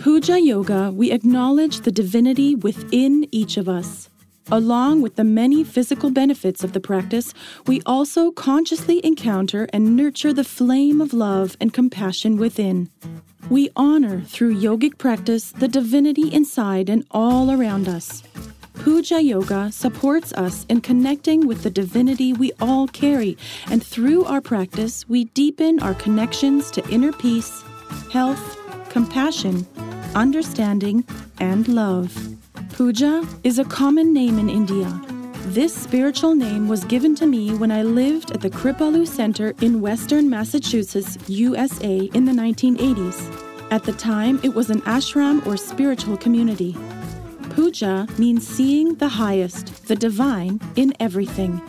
Puja Yoga, we acknowledge the divinity within each of us. Along with the many physical benefits of the practice, we also consciously encounter and nurture the flame of love and compassion within. We honor through yogic practice the divinity inside and all around us. Puja Yoga supports us in connecting with the divinity we all carry, and through our practice, we deepen our connections to inner peace, health, compassion, understanding, and love. Puja is a common name in India. This spiritual name was given to me when I lived at the Kripalu Center in Western Massachusetts, USA, in the 1980s. At the time, it was an ashram or spiritual community. Puja means seeing the highest, the divine, in everything.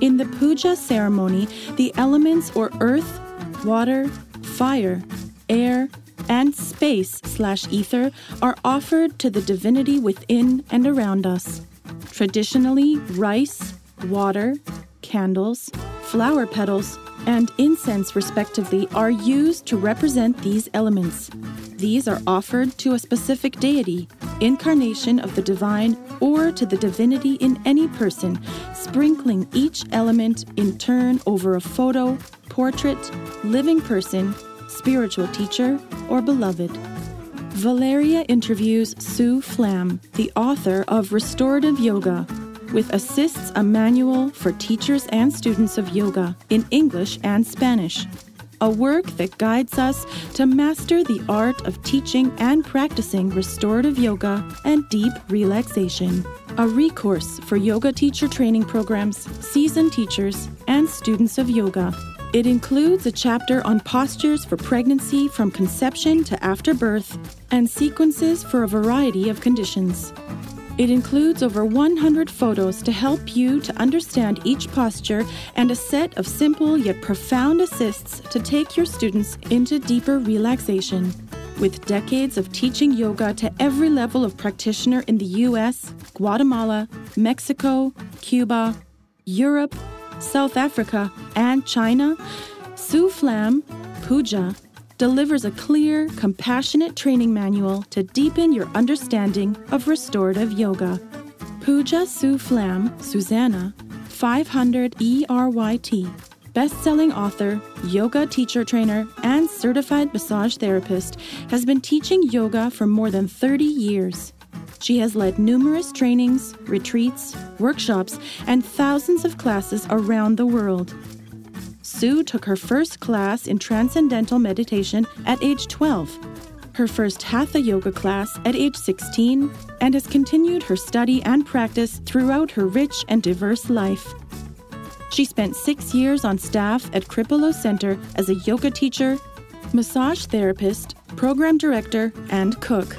In the puja ceremony, the elements or earth, water, fire, air, and space slash ether are offered to the divinity within and around us. Traditionally, rice, water, candles, flower petals, and incense, respectively, are used to represent these elements. These are offered to a specific deity, incarnation of the divine, or to the divinity in any person, sprinkling each element in turn over a photo, portrait, living person, spiritual teacher, or beloved. Valeria interviews Sue Flamm, the author of Restorative Yoga, with assists a manual for teachers and students of yoga in English and Spanish. A work that guides us to master the art of teaching and practicing restorative yoga and deep relaxation. A recourse for yoga teacher training programs, seasoned teachers, and students of yoga. It includes a chapter on postures for pregnancy from conception to after birth and sequences for a variety of conditions. It includes over 100 photos to help you to understand each posture and a set of simple yet profound assists to take your students into deeper relaxation. With decades of teaching yoga to every level of practitioner in the US, Guatemala, Mexico, Cuba, Europe, South Africa, and China, Sue Flamm, Puja, delivers a clear, compassionate training manual to deepen your understanding of restorative yoga. Puja Sue Flamm, Susanna, 500 ERYT, best-selling author, yoga teacher trainer, and certified massage therapist, has been teaching yoga for more than 30 years. She has led numerous trainings, retreats, workshops, and thousands of classes around the world. Sue took her first class in transcendental meditation at age 12, her first Hatha yoga class at age 16, and has continued her study and practice throughout her rich and diverse life. She spent six years on staff at Kripalu Center as a yoga teacher, massage therapist, program director, and cook.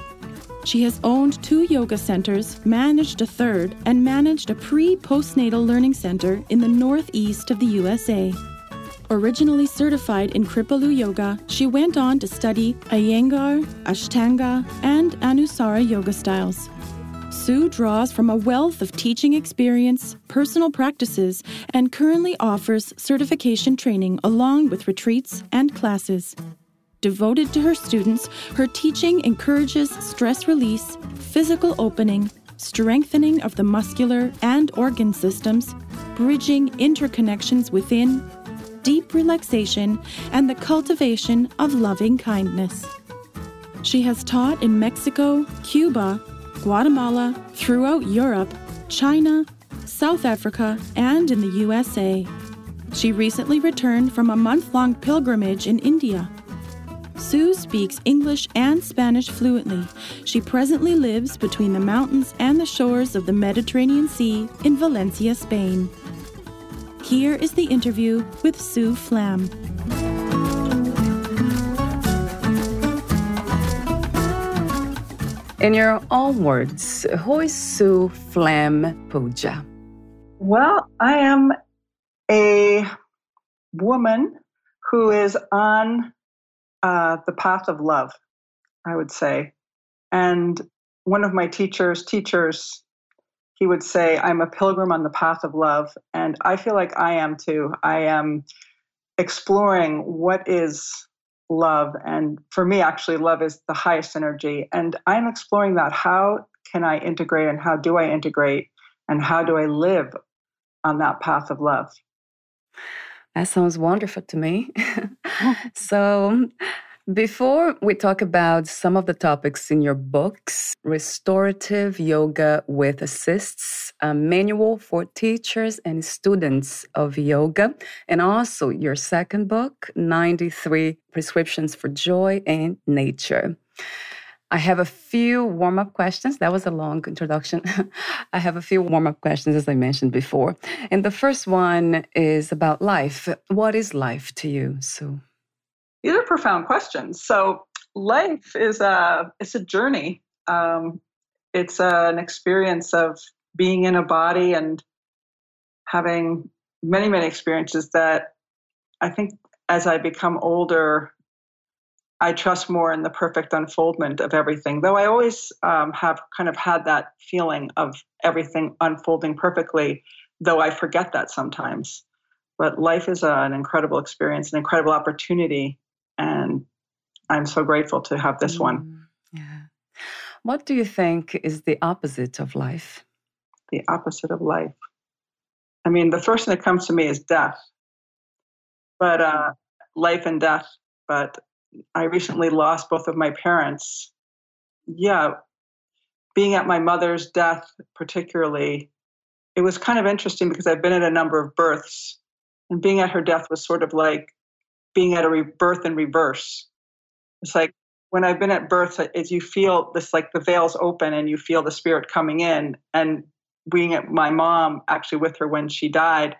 She has owned two yoga centers, managed a third, and managed a pre postnatal learning center in the northeast of the USA. Originally certified in Kripalu Yoga, she went on to study Iyengar, Ashtanga, and Anusara yoga styles. Sue draws from a wealth of teaching experience, personal practices, and currently offers certification training along with retreats and classes. Devoted to her students, her teaching encourages stress release, physical opening, strengthening of the muscular and organ systems, bridging interconnections within, deep relaxation, and the cultivation of loving kindness. She has taught in Mexico, Cuba, Guatemala, throughout Europe, China, South Africa, and in the USA. She recently returned from a month long pilgrimage in India. Sue speaks English and Spanish fluently. She presently lives between the mountains and the shores of the Mediterranean Sea in Valencia, Spain. Here is the interview with Sue Flamm. In your own words, who is Sue Flamm Puja? Well, I am a woman who is on uh, the path of love, I would say. And one of my teachers, teachers, he would say, I'm a pilgrim on the path of love. And I feel like I am too. I am exploring what is love. And for me, actually, love is the highest energy. And I'm exploring that. How can I integrate and how do I integrate and how do I live on that path of love? That sounds wonderful to me. Oh. so, before we talk about some of the topics in your books, Restorative Yoga with Assists, a manual for teachers and students of yoga, and also your second book, 93 Prescriptions for Joy and Nature. I have a few warm up questions. That was a long introduction. I have a few warm up questions, as I mentioned before. And the first one is about life. What is life to you, Sue? These are profound questions. So, life is a it's a journey. Um, it's an experience of being in a body and having many many experiences that I think as I become older I trust more in the perfect unfoldment of everything. Though I always um, have kind of had that feeling of everything unfolding perfectly, though I forget that sometimes. But life is a, an incredible experience, an incredible opportunity, and I'm so grateful to have this mm, one. Yeah. What do you think is the opposite of life? The opposite of life. I mean, the first thing that comes to me is death, but uh, life and death. But I recently lost both of my parents. Yeah, being at my mother's death, particularly, it was kind of interesting because I've been at a number of births, and being at her death was sort of like being at a rebirth in reverse. It's like when I've been at births, as you feel this like the veils open and you feel the spirit coming in, and being at my mom actually with her when she died,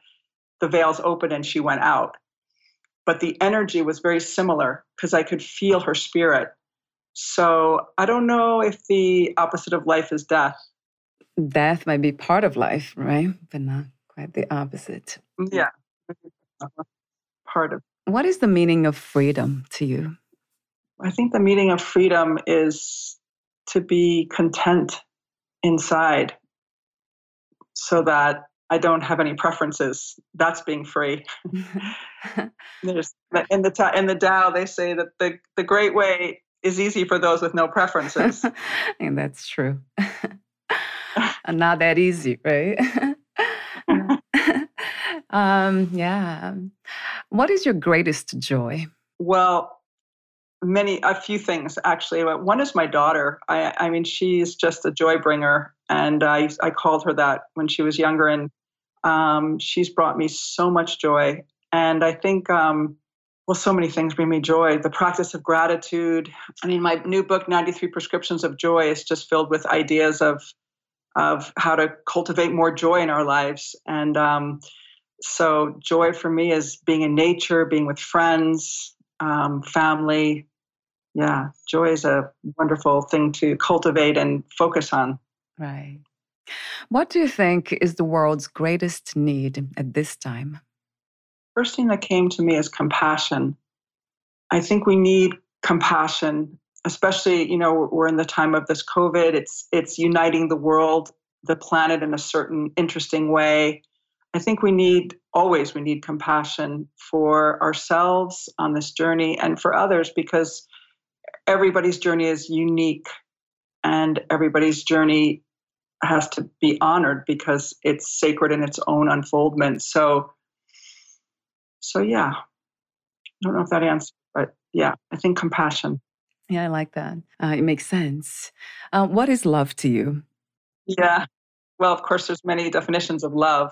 the veils opened and she went out but the energy was very similar because I could feel her spirit. So I don't know if the opposite of life is death. Death might be part of life, right? But not quite the opposite. Yeah. Part of. What is the meaning of freedom to you? I think the meaning of freedom is to be content inside so that I don't have any preferences. That's being free. There's in the in the Tao they say that the the great way is easy for those with no preferences. and that's true. Not that easy, right? um, yeah. What is your greatest joy? Well, many a few things actually. One is my daughter. I I mean she's just a joy bringer, and I I called her that when she was younger, and um, she's brought me so much joy. And I think, um, well, so many things bring me joy. The practice of gratitude. I mean, my new book, 93 Prescriptions of Joy, is just filled with ideas of, of how to cultivate more joy in our lives. And um, so, joy for me is being in nature, being with friends, um, family. Yeah, joy is a wonderful thing to cultivate and focus on. Right. What do you think is the world's greatest need at this time? First thing that came to me is compassion. I think we need compassion, especially, you know, we're in the time of this COVID. It's it's uniting the world, the planet in a certain interesting way. I think we need always we need compassion for ourselves on this journey and for others because everybody's journey is unique and everybody's journey has to be honored because it's sacred in its own unfoldment. So so yeah, I don't know if that answers, but yeah, I think compassion. Yeah, I like that. Uh, it makes sense. Uh, what is love to you? Yeah, well, of course, there's many definitions of love,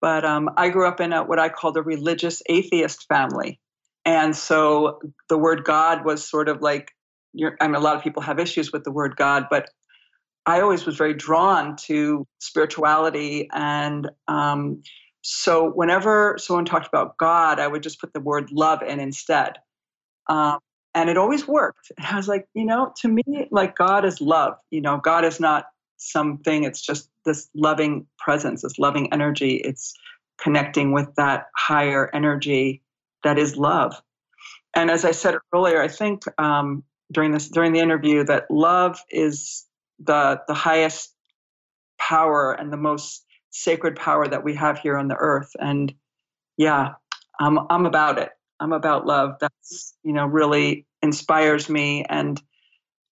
but um, I grew up in a, what I call the religious atheist family, and so the word God was sort of like. I mean, a lot of people have issues with the word God, but I always was very drawn to spirituality and um, so whenever someone talked about God, I would just put the word love in instead. Um, and it always worked. And I was like, you know, to me, like God is love. You know, God is not something, it's just this loving presence, this loving energy. It's connecting with that higher energy that is love. And as I said earlier, I think um, during this during the interview that love is the the highest power and the most sacred power that we have here on the earth. And yeah, I'm I'm about it. I'm about love. That's you know really inspires me and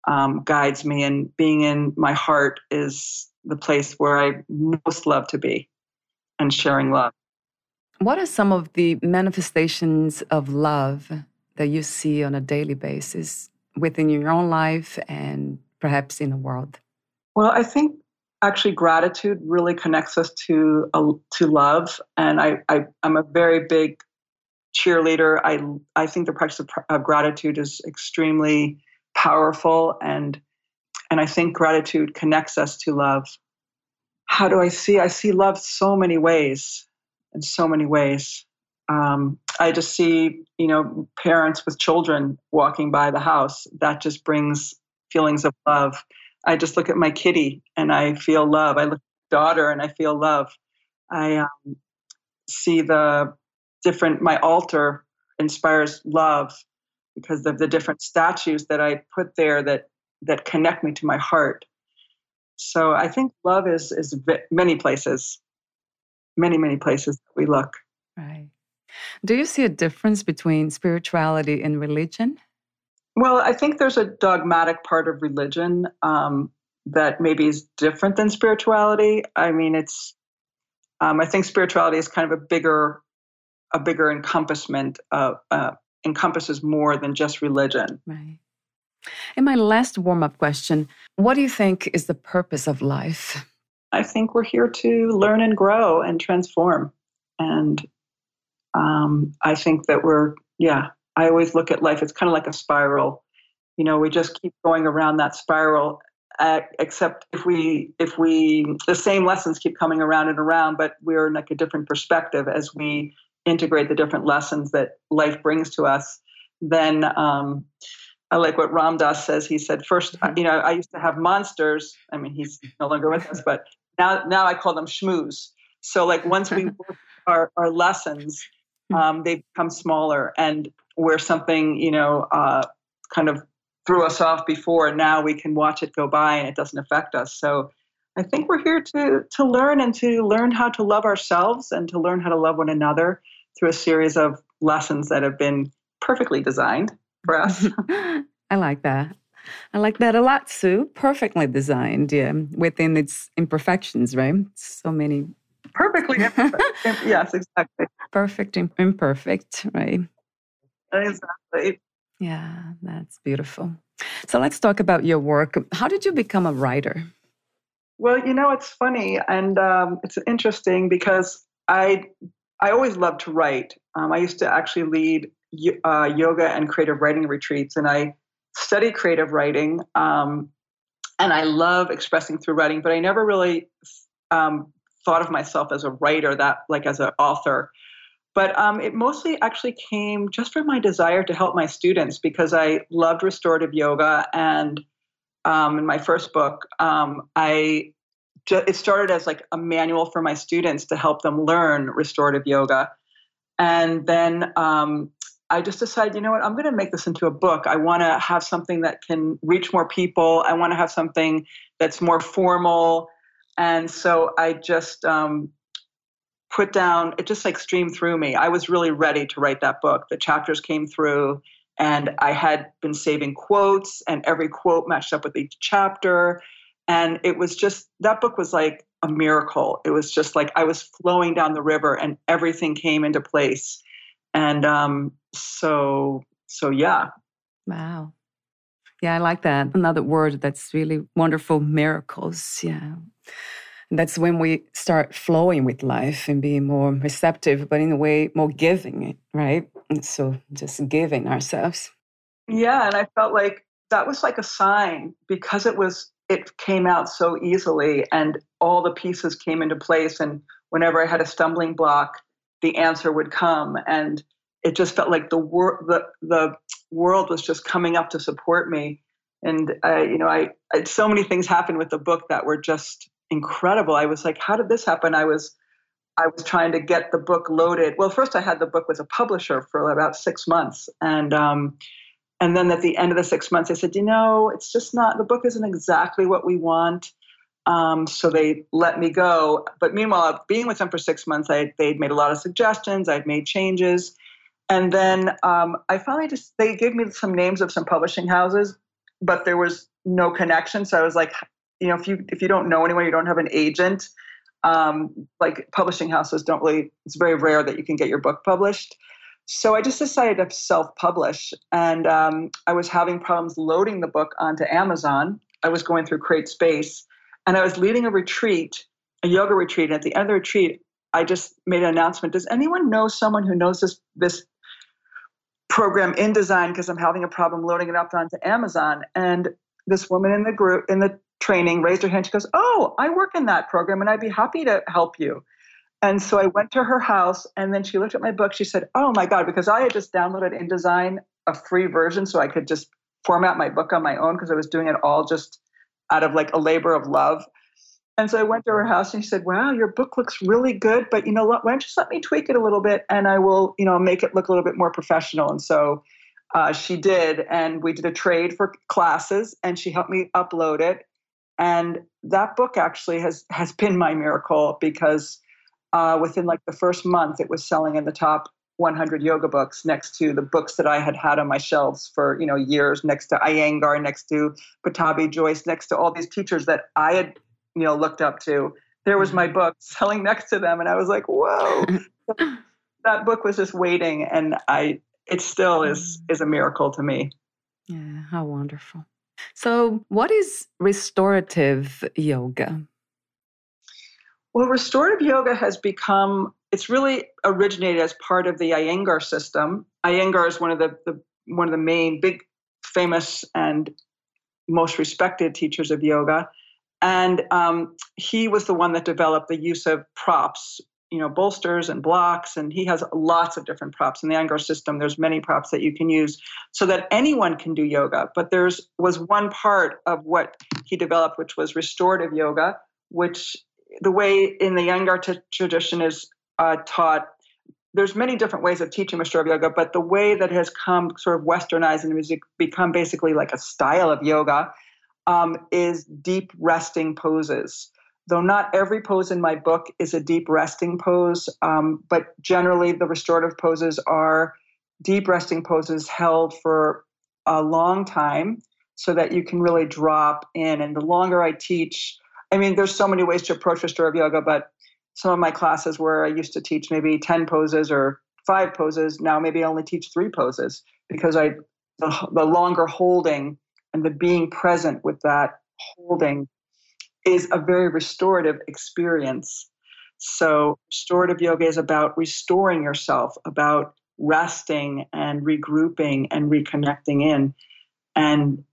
um, guides me. And being in my heart is the place where I most love to be, and sharing love. What are some of the manifestations of love that you see on a daily basis within your own life and perhaps in the world? Well, I think actually gratitude really connects us to uh, to love and I, I i'm a very big cheerleader. I i think the practice of, of gratitude is extremely powerful and and i think gratitude connects us to love. How do i see? I see love so many ways in so many ways. Um, i just see you know parents with children walking by the house. That just brings feelings of love I just look at my kitty and I feel love. I look at my daughter and I feel love. I um, see the different, my altar inspires love because of the different statues that I put there that, that connect me to my heart. So I think love is, is many places, many, many places that we look. Right. Do you see a difference between spirituality and religion? Well, I think there's a dogmatic part of religion um, that maybe is different than spirituality. I mean, it's um, I think spirituality is kind of a bigger a bigger encompassment uh, uh, encompasses more than just religion. Right. And my last warm up question: What do you think is the purpose of life? I think we're here to learn and grow and transform, and um, I think that we're yeah I always look at life, it's kind of like a spiral. You know, we just keep going around that spiral, uh, except if we, if we, the same lessons keep coming around and around, but we're in like a different perspective as we integrate the different lessons that life brings to us, then um, I like what Ram Dass says. He said, first, mm-hmm. you know, I used to have monsters. I mean, he's no longer with us, but now, now I call them schmooze. So like once we work our, our lessons, hmm. um, they become smaller. And where something you know uh, kind of threw us off before and now we can watch it go by and it doesn't affect us so i think we're here to to learn and to learn how to love ourselves and to learn how to love one another through a series of lessons that have been perfectly designed for us i like that I like that a lot, Sue. Perfectly designed, yeah, within its imperfections, right? So many. Perfectly, yes, exactly. Perfect, imperfect, right? Exactly. Yeah, that's beautiful. So let's talk about your work. How did you become a writer? Well, you know, it's funny and um, it's interesting because I I always loved to write. Um, I used to actually lead uh, yoga and creative writing retreats, and I study creative writing. Um, and I love expressing through writing, but I never really um, thought of myself as a writer, that like as an author. But um, it mostly actually came just from my desire to help my students because I loved restorative yoga. And um, in my first book, um, I it started as like a manual for my students to help them learn restorative yoga. And then um, I just decided, you know what, I'm going to make this into a book. I want to have something that can reach more people. I want to have something that's more formal. And so I just um, put down, it just like streamed through me. I was really ready to write that book. The chapters came through, and I had been saving quotes, and every quote matched up with each chapter. And it was just, that book was like a miracle. It was just like I was flowing down the river, and everything came into place. And um, so, so yeah. Wow. Yeah, I like that. Another word that's really wonderful miracles. Yeah. That's when we start flowing with life and being more receptive, but in a way, more giving, right? And so just giving ourselves. Yeah. And I felt like that was like a sign because it was, it came out so easily and all the pieces came into place. And whenever I had a stumbling block, the answer would come. And it just felt like the, wor- the, the world was just coming up to support me. And you know, I, I so many things happened with the book that were just incredible. I was like, how did this happen? I was I was trying to get the book loaded. Well, first I had the book with a publisher for about six months, and um, and then at the end of the six months, I said, you know, it's just not the book isn't exactly what we want. Um, so they let me go. But meanwhile, being with them for six months, I, they'd made a lot of suggestions. I'd made changes, and then um, I finally just they gave me some names of some publishing houses, but there was no connection. So I was like, you know, if you if you don't know anyone, you don't have an agent. Um, like publishing houses don't really. It's very rare that you can get your book published. So I just decided to self-publish, and um, I was having problems loading the book onto Amazon. I was going through CreateSpace, and I was leading a retreat, a yoga retreat. And at the end of the retreat, I just made an announcement. Does anyone know someone who knows this this program InDesign because I'm having a problem loading it up onto Amazon. And this woman in the group in the training raised her hand. She goes, "Oh, I work in that program, and I'd be happy to help you." And so I went to her house, and then she looked at my book. She said, "Oh my God!" Because I had just downloaded InDesign, a free version, so I could just format my book on my own because I was doing it all just out of like a labor of love. And so I went to her house and she said, Wow, your book looks really good, but you know what? Why don't you just let me tweak it a little bit and I will, you know, make it look a little bit more professional. And so uh, she did. And we did a trade for classes and she helped me upload it. And that book actually has has been my miracle because uh, within like the first month, it was selling in the top 100 yoga books next to the books that I had had on my shelves for you know years, next to Iyengar, next to Pattabhi Jois, next to all these teachers that I had you know looked up to there was my mm-hmm. book selling next to them and i was like whoa that book was just waiting and i it still is mm. is a miracle to me yeah how wonderful so what is restorative yoga? Well restorative yoga has become it's really originated as part of the iyengar system. Iyengar is one of the, the one of the main big famous and most respected teachers of yoga. And um, he was the one that developed the use of props, you know, bolsters and blocks. And he has lots of different props in the Iyengar system. There's many props that you can use so that anyone can do yoga. But there's was one part of what he developed, which was restorative yoga, which the way in the Iyengar t- tradition is uh, taught there's many different ways of teaching restorative yoga, but the way that has come sort of westernized and has become basically like a style of yoga um, is deep resting poses. Though not every pose in my book is a deep resting pose, um, but generally the restorative poses are deep resting poses held for a long time so that you can really drop in. And the longer I teach, I mean, there's so many ways to approach restorative yoga, but some of my classes where I used to teach maybe 10 poses or five poses, now maybe I only teach three poses because I the, the longer holding and the being present with that holding is a very restorative experience. So, restorative yoga is about restoring yourself, about resting and regrouping and reconnecting in and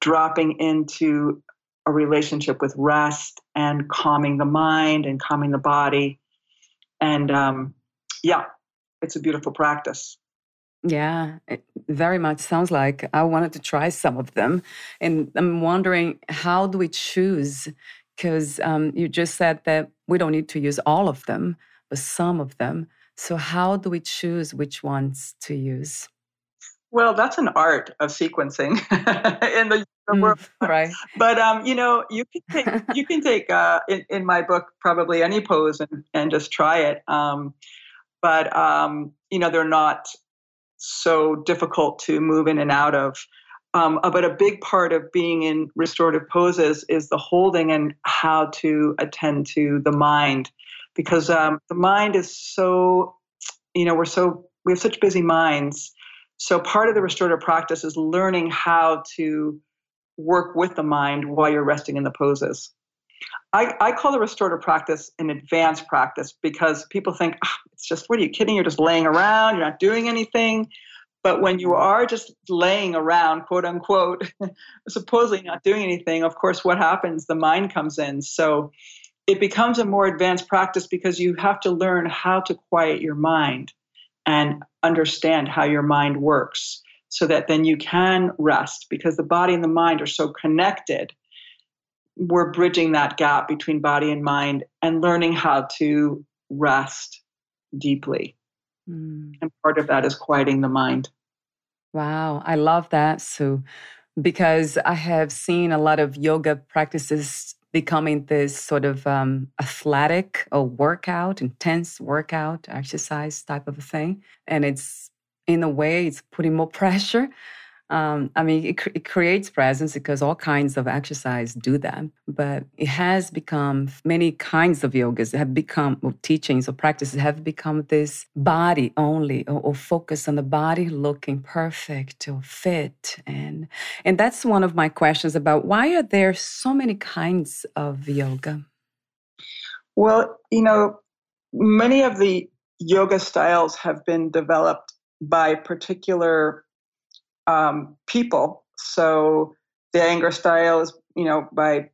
dropping into a relationship with rest and calming the mind and calming the body. And um, yeah, it's a beautiful practice. Yeah, it very much sounds like I wanted to try some of them. And I'm wondering, how do we choose? Because um, you just said that we don't need to use all of them, but some of them. So, how do we choose which ones to use? Well, that's an art of sequencing in the mm, world, right? But um, you know, you can take you can take uh, in, in my book probably any pose and, and just try it. Um, but um, you know, they're not so difficult to move in and out of. Um, uh, but a big part of being in restorative poses is the holding and how to attend to the mind, because um, the mind is so, you know, we're so we have such busy minds. So part of the restorative practice is learning how to work with the mind while you're resting in the poses. I, I call the restorative practice an advanced practice because people think oh, it's just what are you kidding? You're just laying around, you're not doing anything. But when you are just laying around, quote unquote, supposedly not doing anything, of course, what happens? The mind comes in. So it becomes a more advanced practice because you have to learn how to quiet your mind and understand how your mind works so that then you can rest because the body and the mind are so connected. We're bridging that gap between body and mind and learning how to rest deeply. Mm. And part of that is quieting the mind. Wow, I love that, Sue, because I have seen a lot of yoga practices becoming this sort of um, athletic or workout, intense workout exercise type of a thing. And it's in a way, it's putting more pressure um, I mean, it, it, creates presence because all kinds of exercise do that. But it has become many kinds of yogas have become or teachings or practices have become this body only or, or focus on the body looking perfect or fit. And and that's one of my questions about why are there so many kinds of yoga? Well, you know, many of the yoga styles have been developed by particular um, people. So the Iyengar style is, you know, by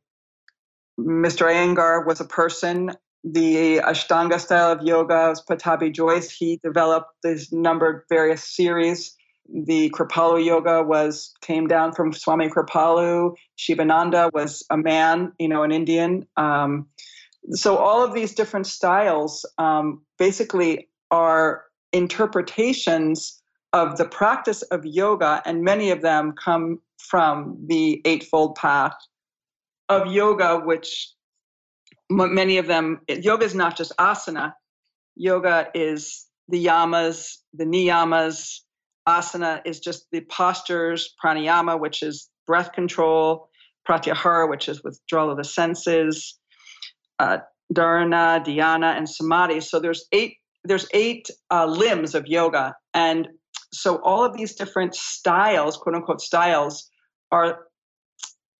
Mr. Iyengar was a person. The Ashtanga style of yoga was Pattabhi Jois. He developed this numbered various series. The Kripalu yoga was came down from Swami Kripalu. Shivananda was a man, you know, an Indian. Um, so all of these different styles um, basically are interpretations of the practice of yoga, and many of them come from the Eightfold Path of yoga, which many of them, yoga is not just asana, yoga is the yamas, the niyamas. Asana is just the postures, pranayama, which is breath control, pratyahara, which is withdrawal of the senses, uh, dharana, dhyana, and samadhi. So there's eight there's eight uh, limbs of yoga, and so all of these different styles, quote unquote styles, are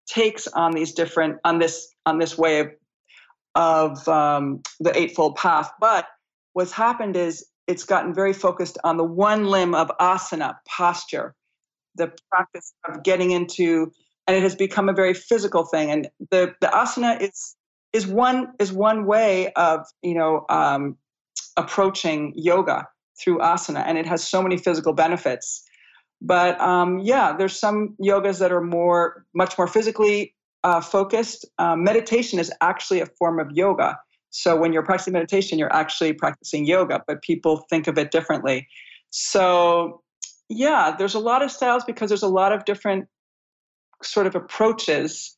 takes on these different on this on this way of of um, the eightfold path. But what's happened is it's gotten very focused on the one limb of asana posture, the practice of getting into, and it has become a very physical thing. And the the asana is is one is one way of you know um, approaching yoga through asana, and it has so many physical benefits. But um, yeah, there's some yogas that are more, much more physically uh, focused. Um, meditation is actually a form of yoga. So when you're practicing meditation, you're actually practicing yoga, but people think of it differently. So yeah, there's a lot of styles because there's a lot of different sort of approaches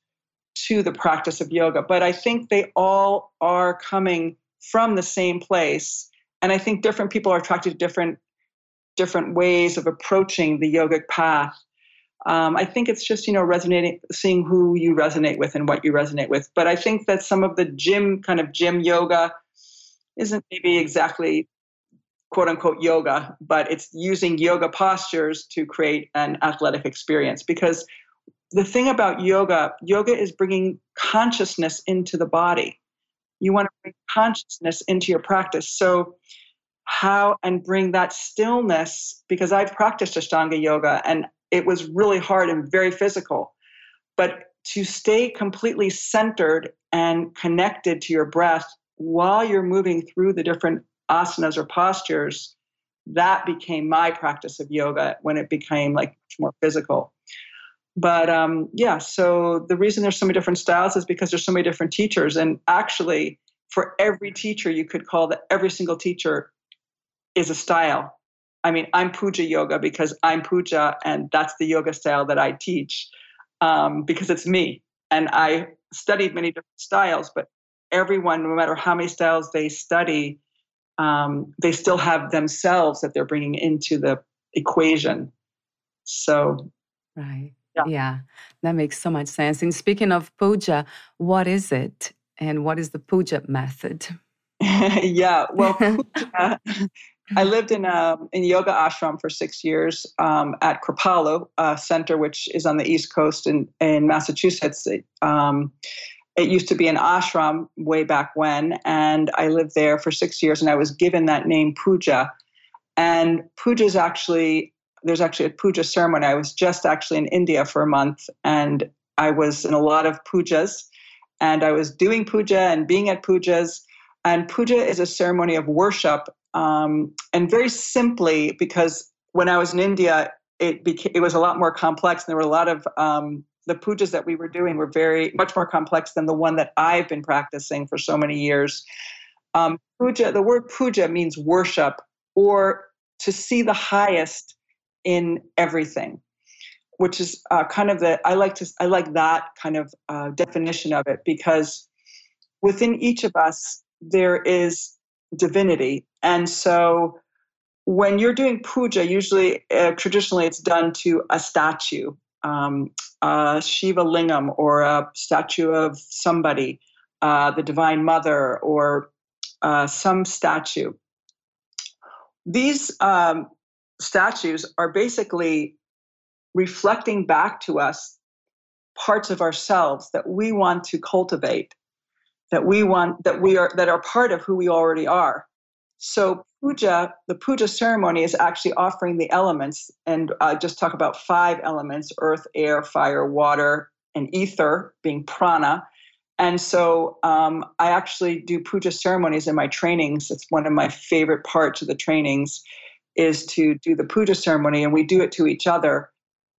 to the practice of yoga. But I think they all are coming from the same place and i think different people are attracted to different different ways of approaching the yogic path. Um, i think it's just you know resonating seeing who you resonate with and what you resonate with. But i think that some of the gym kind of gym yoga isn't maybe exactly quote unquote yoga but it's using yoga postures to create an athletic experience. Because the thing about yoga yoga is bringing consciousness into the body you want to bring consciousness into your practice. So, how and bring that stillness, because I've practiced Ashtanga yoga and it was really hard and very physical. But to stay completely centered and connected to your breath while you're moving through the different asanas or postures, that became my practice of yoga when it became like much more physical. But um, yeah, so the reason there's so many different styles is because there's so many different teachers. And actually, for every teacher, you could call that every single teacher is a style. I mean, I'm puja yoga because I'm puja, and that's the yoga style that I teach um, because it's me. And I studied many different styles, but everyone, no matter how many styles they study, um, they still have themselves that they're bringing into the equation. So, right. Yeah. yeah, that makes so much sense. And speaking of puja, what is it and what is the puja method? yeah, well, puja I lived in a um, in yoga ashram for six years um, at Kripalu uh, Center, which is on the East Coast in in Massachusetts. It, um, it used to be an ashram way back when, and I lived there for six years, and I was given that name puja. And puja is actually there's actually a puja ceremony. I was just actually in India for a month, and I was in a lot of pujas, and I was doing puja and being at pujas. And puja is a ceremony of worship um, and very simply, because when I was in India, it it was a lot more complex, and there were a lot of um, the pujas that we were doing were very much more complex than the one that I've been practicing for so many years. Um, puja, the word puja means worship or to see the highest in everything, which is uh, kind of the I like to I like that kind of uh, definition of it because within each of us there is divinity. And so when you're doing puja, usually uh, traditionally it's done to a statue, um, a Shiva lingam or a statue of somebody, uh, the Divine Mother, or uh, some statue. These um, statues are basically reflecting back to us parts of ourselves that we want to cultivate that we want that we are that are part of who we already are. So puja the puja ceremony is actually offering the elements and i just talk about five elements earth air fire water and ether being prana. And so um, i actually do puja ceremonies in my trainings. It's one of my favorite parts of the trainings is to do the puja ceremony and we do it to each other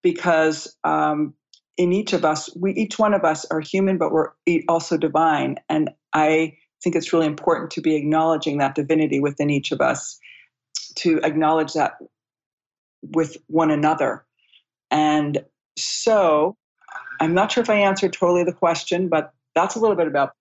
because um, in each of us, we each one of us are human, but we're also divine. And I think it's really important to be acknowledging that divinity within each of us, to acknowledge that with one another. And so I'm not sure if I answered totally the question, but that's a little bit about.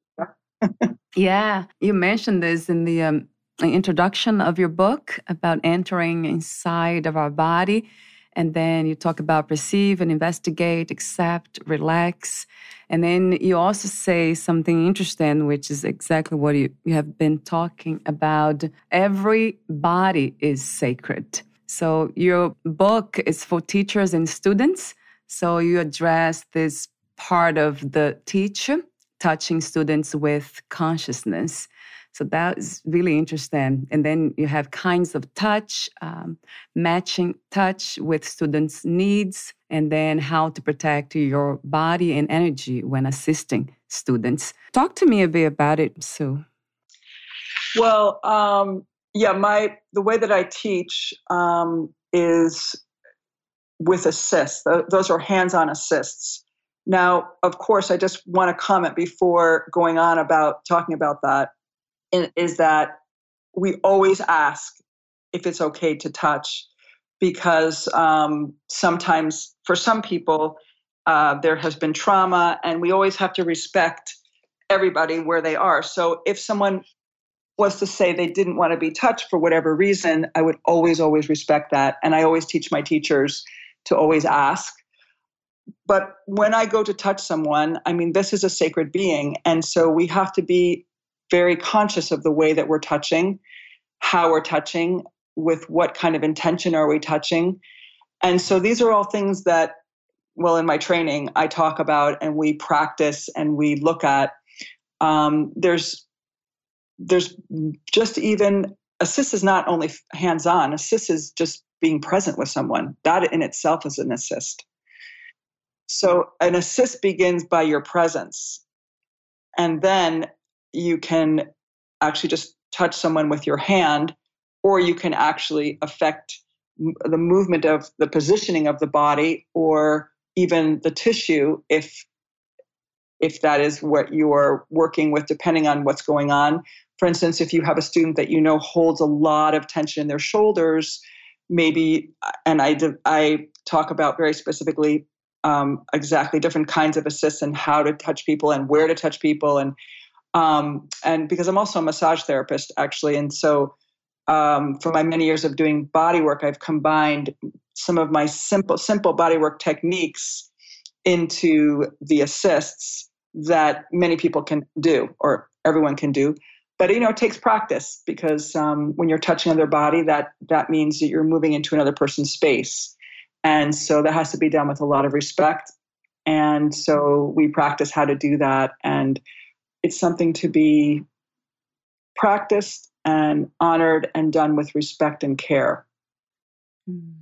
yeah, you mentioned this in the um, introduction of your book about entering inside of our body and then you talk about perceive and investigate, accept, relax. And then you also say something interesting, which is exactly what you, you have been talking about. Every body is sacred. So your book is for teachers and students. So you address this part of the teacher, touching students with consciousness. So that is really interesting. And then you have kinds of touch, um, matching touch with students' needs, and then how to protect your body and energy when assisting students. Talk to me a bit about it, Sue. Well, um, yeah, my the way that I teach um, is with assists. Those are hands-on assists. Now, of course, I just want to comment before going on about talking about that is that we always ask if it's okay to touch because um, sometimes for some people uh, there has been trauma and we always have to respect everybody where they are. So if someone was to say they didn't want to be touched for whatever reason i would always always respect that and i always teach my teachers to always ask. But when i go to touch someone i mean this is a sacred being and so we have to be very conscious of the way that we're touching, how we're touching, with what kind of intention are we touching. And so these are all things that, well, in my training, I talk about and we practice and we look at. Um, there's there's just even assist is not only hands-on assist is just being present with someone that in itself is an assist so an assist begins by your presence and then you can actually just touch someone with your hand, or you can actually affect the movement of the positioning of the body or even the tissue if if that is what you are working with depending on what's going on. For instance if you have a student that you know holds a lot of tension in their shoulders maybe and i i talk about very specifically um, exactly different kinds of assists and how to touch people and where to touch people and um, and because I'm also a massage therapist, actually. And so um, for my many years of doing body work, I've combined some of my simple, simple body work techniques into the assists that many people can do or everyone can do. but you know it takes practice because um, when you're touching another body that that means that you're moving into another person's space and so that has to be done with a lot of respect and so we practice how to do that and it's something to be practiced and honored and done with respect and care mm,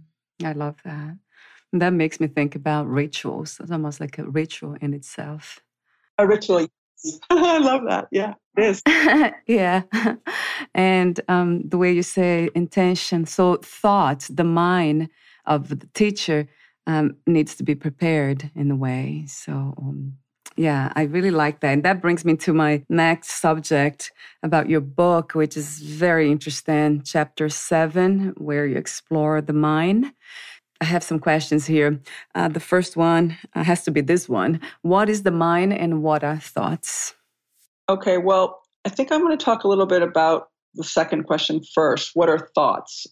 i love that that makes me think about rituals it's almost like a ritual in itself a ritual I love that. Yeah, it is. yeah. And um, the way you say intention, so thought, the mind of the teacher um, needs to be prepared in a way. So, um, yeah, I really like that. And that brings me to my next subject about your book, which is very interesting, chapter seven, where you explore the mind. I have some questions here. Uh, the first one uh, has to be this one What is the mind and what are thoughts? Okay, well, I think I'm going to talk a little bit about the second question first. What are thoughts?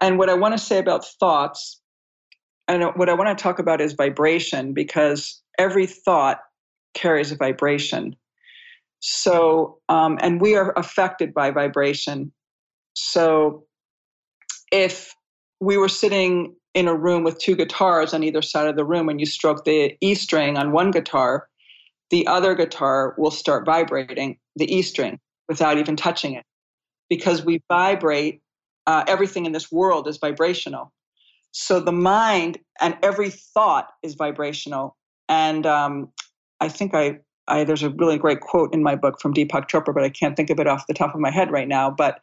And what I want to say about thoughts, and what I want to talk about is vibration because every thought carries a vibration. So, um, and we are affected by vibration. So, if we were sitting in a room with two guitars on either side of the room and you stroke the E string on one guitar, the other guitar will start vibrating the E string without even touching it. Because we vibrate, uh, everything in this world is vibrational. So the mind and every thought is vibrational. And um, I think I, I, there's a really great quote in my book from Deepak Chopra, but I can't think of it off the top of my head right now. But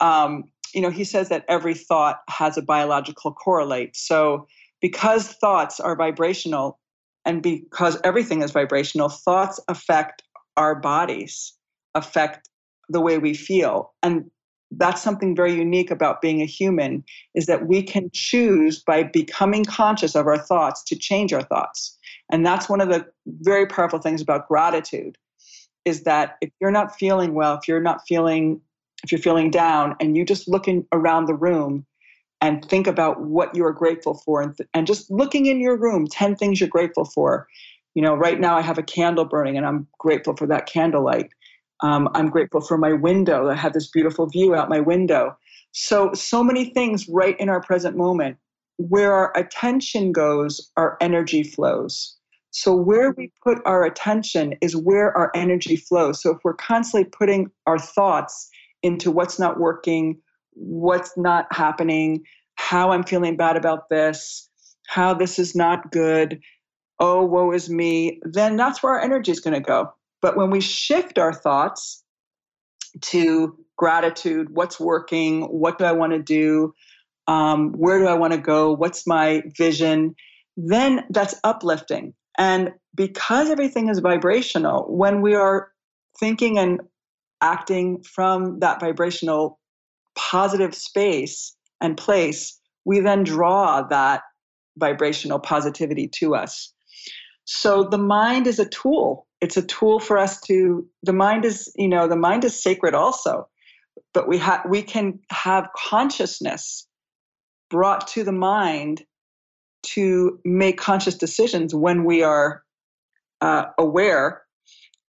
um, you know, he says that every thought has a biological correlate. So because thoughts are vibrational and because everything is vibrational, thoughts affect our bodies, affect the way we feel. And that's something very unique about being a human is that we can choose by becoming conscious of our thoughts to change our thoughts. And that's one of the very powerful things about gratitude is that if you're not feeling well, if you're not feeling if you're feeling down and you just looking around the room and think about what you are grateful for and, th- and just looking in your room 10 things you're grateful for you know right now i have a candle burning and i'm grateful for that candlelight um, i'm grateful for my window. I have this beautiful view out my window. So so many things right in our present moment. Where our attention goes our energy flows. So where we put our attention is where our energy flows. So if we're constantly putting our thoughts into what's not working, what's not happening, how I'm feeling bad about this, how this is not good, oh, woe is me, then that's where our energy is going to go. But when we shift our thoughts to gratitude, what's working, what do I want to do, um, where do I want to go, what's my vision, then that's uplifting. And because everything is vibrational, when we are thinking and acting from that vibrational positive space and place, we then draw that vibrational positivity to us. So the mind is a tool. It's a tool for us to the mind is, you know, the mind is sacred also. But we have we can have consciousness brought to the mind to make conscious decisions when we are uh, aware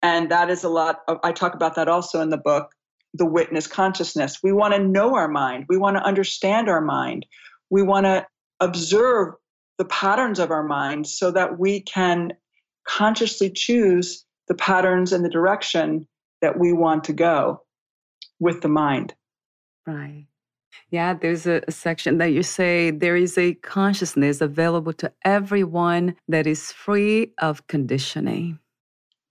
and that is a lot of, I talk about that also in the book, the witness consciousness. We want to know our mind. We want to understand our mind. We want to observe the patterns of our mind so that we can consciously choose the patterns and the direction that we want to go with the mind. Right. Yeah, there's a, a, section that you say there is a consciousness available to everyone that is free of conditioning.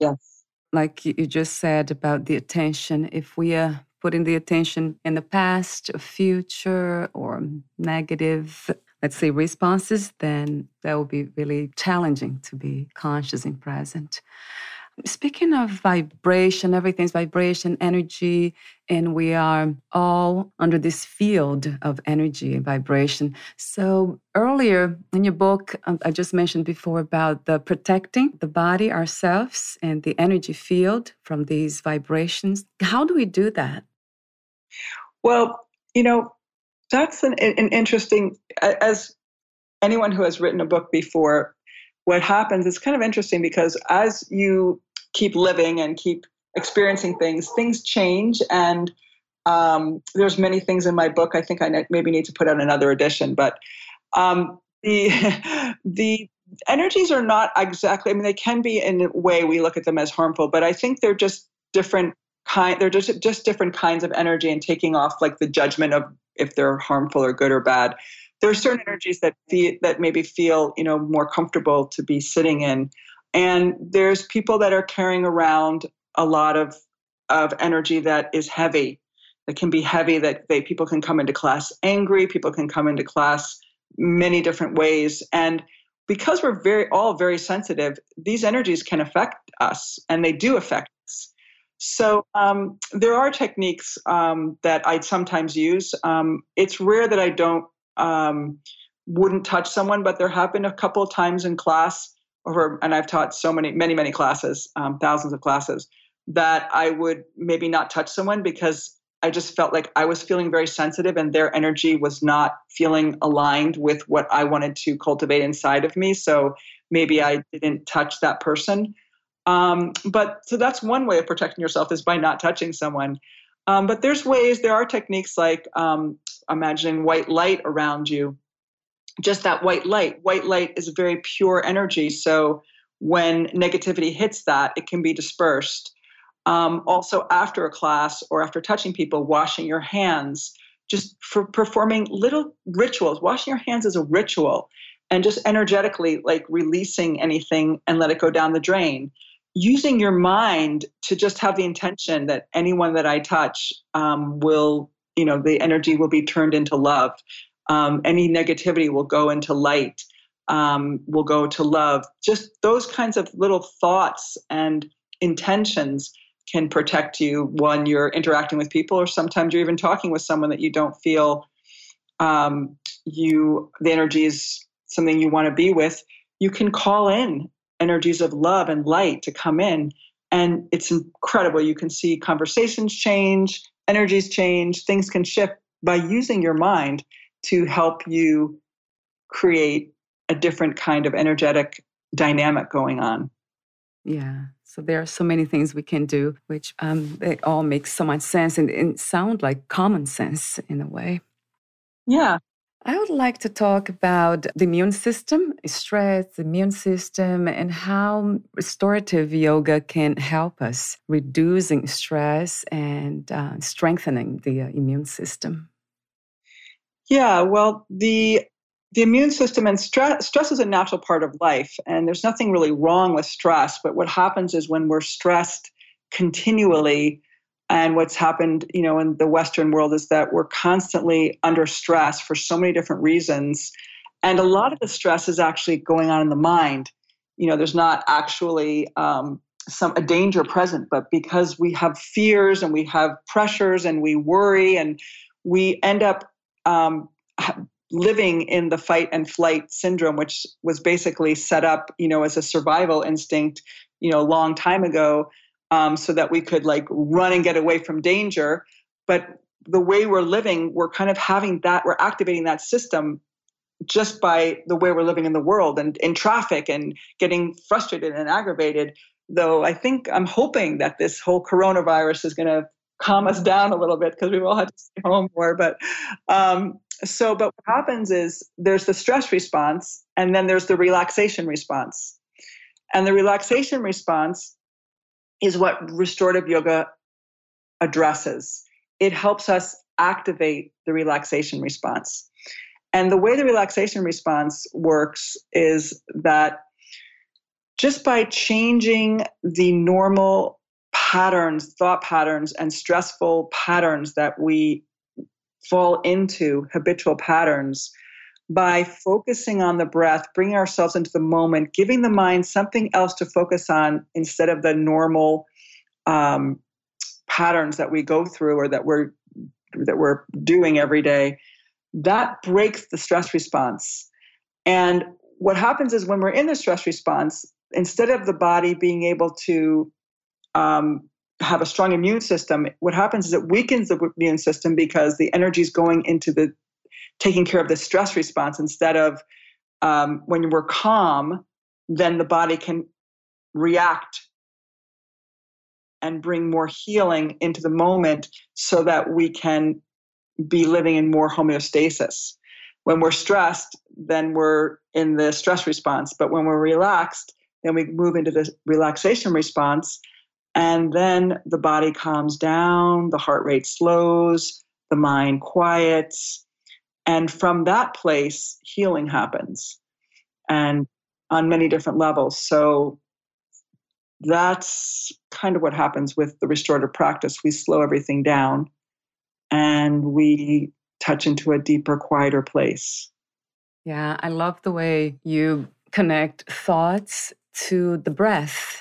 Yes like you just said about the attention, if we are putting the attention in the past, future, or negative, let's say, responses, then that will be really challenging to be conscious and present. Speaking of vibration, everything's vibration, energy, and we are all under this field of energy and vibration. So, earlier in your book, um, I just mentioned before about the protecting the body, ourselves, and the energy field from these vibrations. How do we do that? Well, you know, that's an, an interesting, as anyone who has written a book before what happens is kind of interesting because as you keep living and keep experiencing things, things change. And um, there's many things in my book. I think I maybe need to put out another edition, but um, the the energies are not exactly. I mean, they can be in a way we look at them as harmful, but I think they're just different kind. They're just just different kinds of energy, and taking off like the judgment of if they're harmful or good or bad. There are certain energies that feel, that maybe feel you know more comfortable to be sitting in, and there's people that are carrying around a lot of of energy that is heavy that can be heavy that they people can come into class angry people can come into class many different ways. And because we're very all very sensitive these energies can affect us and they do affect us. So um, there are techniques um, that i sometimes use. Um, it's rare that i don't um, wouldn't touch someone but there have been a couple times in class over and i've taught so many many many classes um, thousands of classes that i would maybe not touch someone because I just felt like I was feeling very sensitive and their energy was not feeling aligned with what I wanted to cultivate inside of me. So maybe I didn't touch that person. Um, but so that's one way of protecting yourself is by not touching someone. Um, but there's ways, there are techniques like um, imagining white light around you. Just that white light. White light is a very pure energy. So when negativity hits that, it can be dispersed. Um, also, after a class or after touching people, washing your hands, just for performing little rituals. Washing your hands is a ritual, and just energetically like releasing anything and let it go down the drain. Using your mind to just have the intention that anyone that I touch um, will, you know, the energy will be turned into love. Um, any negativity will go into light, um, will go to love. Just those kinds of little thoughts and intentions can protect you when you're interacting with people, or sometimes you're even talking with someone that you don't feel um, you the energy is something you want to be with. You can call in energies of love and light to come in, and it's incredible. You can see conversations change, energies change, things can shift by using your mind to help you create a different kind of energetic dynamic going on. Yeah. So there are so many things we can do, which um, they all make so much sense and, and sound like common sense in a way. Yeah. I would like to talk about the immune system, stress, the immune system, and how restorative yoga can help us reducing stress and uh, strengthening the uh, immune system. Yeah, well, the the immune system and stress, stress is a natural part of life and there's nothing really wrong with stress but what happens is when we're stressed continually and what's happened you know in the western world is that we're constantly under stress for so many different reasons and a lot of the stress is actually going on in the mind. You know there's not actually um, some a danger present but because we have fears and we have pressures and we worry and we end up um, living in the fight and flight syndrome, which was basically set up, you know, as a survival instinct, you know, a long time ago, um, so that we could like run and get away from danger. But the way we're living, we're kind of having that, we're activating that system just by the way we're living in the world and in traffic and getting frustrated and aggravated. Though I think I'm hoping that this whole coronavirus is going to calm us down a little bit because we've all had to stay home more. But um, so, but what happens is there's the stress response and then there's the relaxation response. And the relaxation response is what restorative yoga addresses. It helps us activate the relaxation response. And the way the relaxation response works is that just by changing the normal patterns, thought patterns, and stressful patterns that we fall into habitual patterns by focusing on the breath, bringing ourselves into the moment, giving the mind something else to focus on instead of the normal um, patterns that we go through or that we're that we're doing every day. That breaks the stress response. And what happens is when we're in the stress response, instead of the body being able to um, have a strong immune system, what happens is it weakens the immune system because the energy is going into the taking care of the stress response instead of um, when we're calm, then the body can react and bring more healing into the moment so that we can be living in more homeostasis. When we're stressed, then we're in the stress response. But when we're relaxed, then we move into the relaxation response. And then the body calms down, the heart rate slows, the mind quiets. And from that place, healing happens. And on many different levels. So that's kind of what happens with the restorative practice. We slow everything down and we touch into a deeper, quieter place. Yeah, I love the way you connect thoughts to the breath.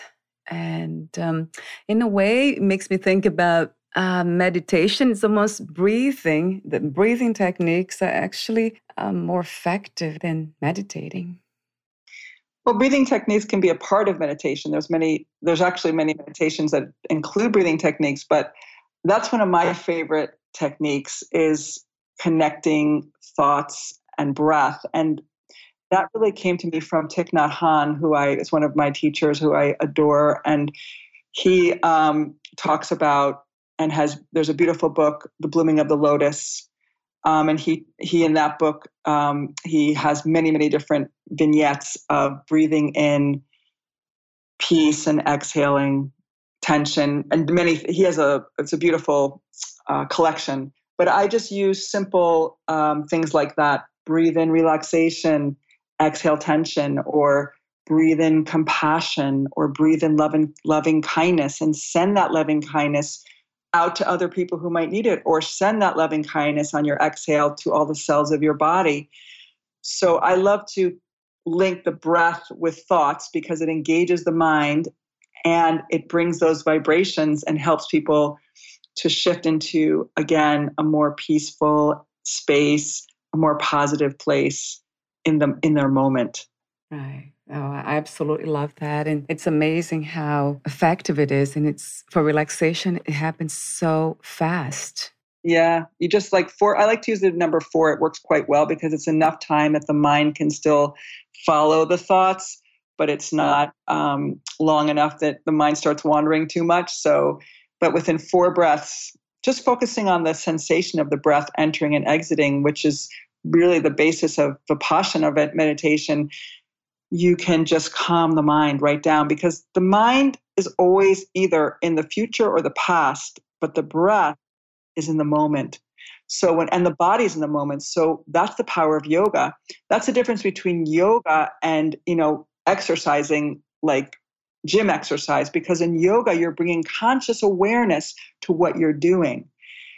And um, in a way, it makes me think about uh, meditation. It's almost breathing. The breathing techniques are actually uh, more effective than meditating. Well, breathing techniques can be a part of meditation. There's many. There's actually many meditations that include breathing techniques, but that's one of my favorite techniques is connecting thoughts and breath. And that really came to me from Thich Nhat Hanh, who I is one of my teachers, who I adore, and he um, talks about and has. There's a beautiful book, The Blooming of the Lotus, um, and he he in that book um, he has many many different vignettes of breathing in peace and exhaling tension. And many he has a it's a beautiful uh, collection. But i just use simple um, things like that breathe in relaxation exhale tension or breathe in compassion or breathe in loving loving kindness and send that loving kindness out to other people who might need it, or send that loving kindness on your exhale to all the cells of your body. So I love to link the breath with thoughts because it engages the mind and it brings those vibrations and helps people to shift into, again, a more peaceful space, a more positive place in the in their moment. Right. Oh, I absolutely love that. And it's amazing how effective it is. And it's for relaxation, it happens so fast. Yeah. You just like four, I like to use the number four. It works quite well because it's enough time that the mind can still follow the thoughts, but it's not um, long enough that the mind starts wandering too much. So, but within four breaths, just focusing on the sensation of the breath entering and exiting, which is really the basis of vipassana meditation you can just calm the mind right down because the mind is always either in the future or the past, but the breath is in the moment. So when and the body's in the moment. So that's the power of yoga. That's the difference between yoga and, you know, exercising like gym exercise because in yoga you're bringing conscious awareness to what you're doing.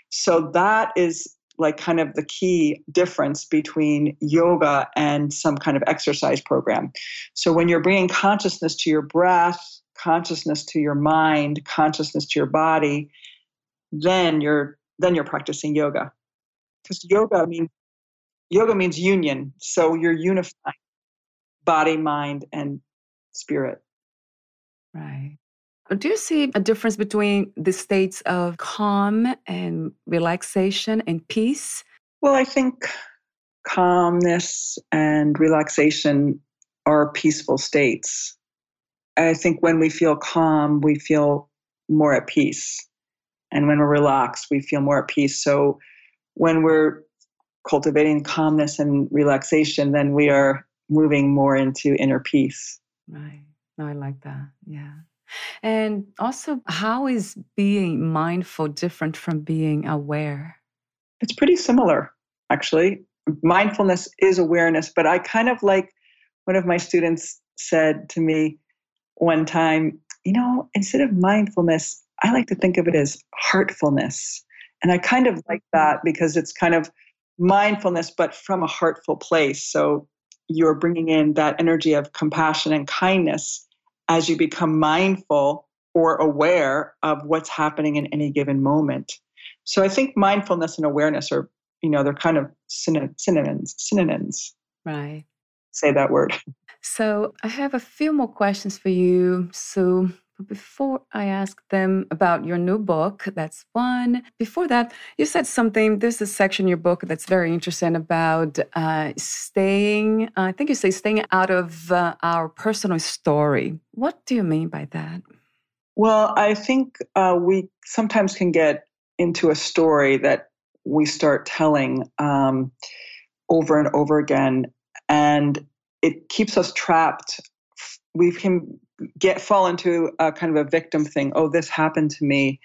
So that is like kind of the key difference between yoga and some kind of exercise program. So when you're bringing consciousness to your breath, consciousness to your mind, consciousness to your body, then you're then you're practicing yoga. Because yoga means yoga means union. So you're unifying body, mind, and spirit. Right. Do you see a difference between the states of calm and relaxation and peace? Well, I think calmness and relaxation are peaceful states. I think when we feel calm, we feel more at peace. And when we're relaxed, we feel more at peace. So when we're cultivating calmness and relaxation, then we are moving more into inner peace. Right. No, I like that. Yeah. And also, how is being mindful different from being aware? It's pretty similar, actually. Mindfulness is awareness, but I kind of like one of my students said to me one time, you know, instead of mindfulness, I like to think of it as heartfulness. And I kind of like mm-hmm. that because it's kind of mindfulness, but from a heartful place. So you're bringing in that energy of compassion and kindness as you become mindful or aware of what's happening in any given moment. So I think mindfulness and awareness are, you know, they're kind of synonyms. Synonyms. Right. Say that word. So I have a few more questions for you. So but before I ask them about your new book, that's one. Before that, you said something. There's a section in your book that's very interesting about uh, staying, uh, I think you say staying out of uh, our personal story. What do you mean by that? Well, I think uh, we sometimes can get into a story that we start telling um, over and over again, and it keeps us trapped. We can get fall into a kind of a victim thing. Oh, this happened to me.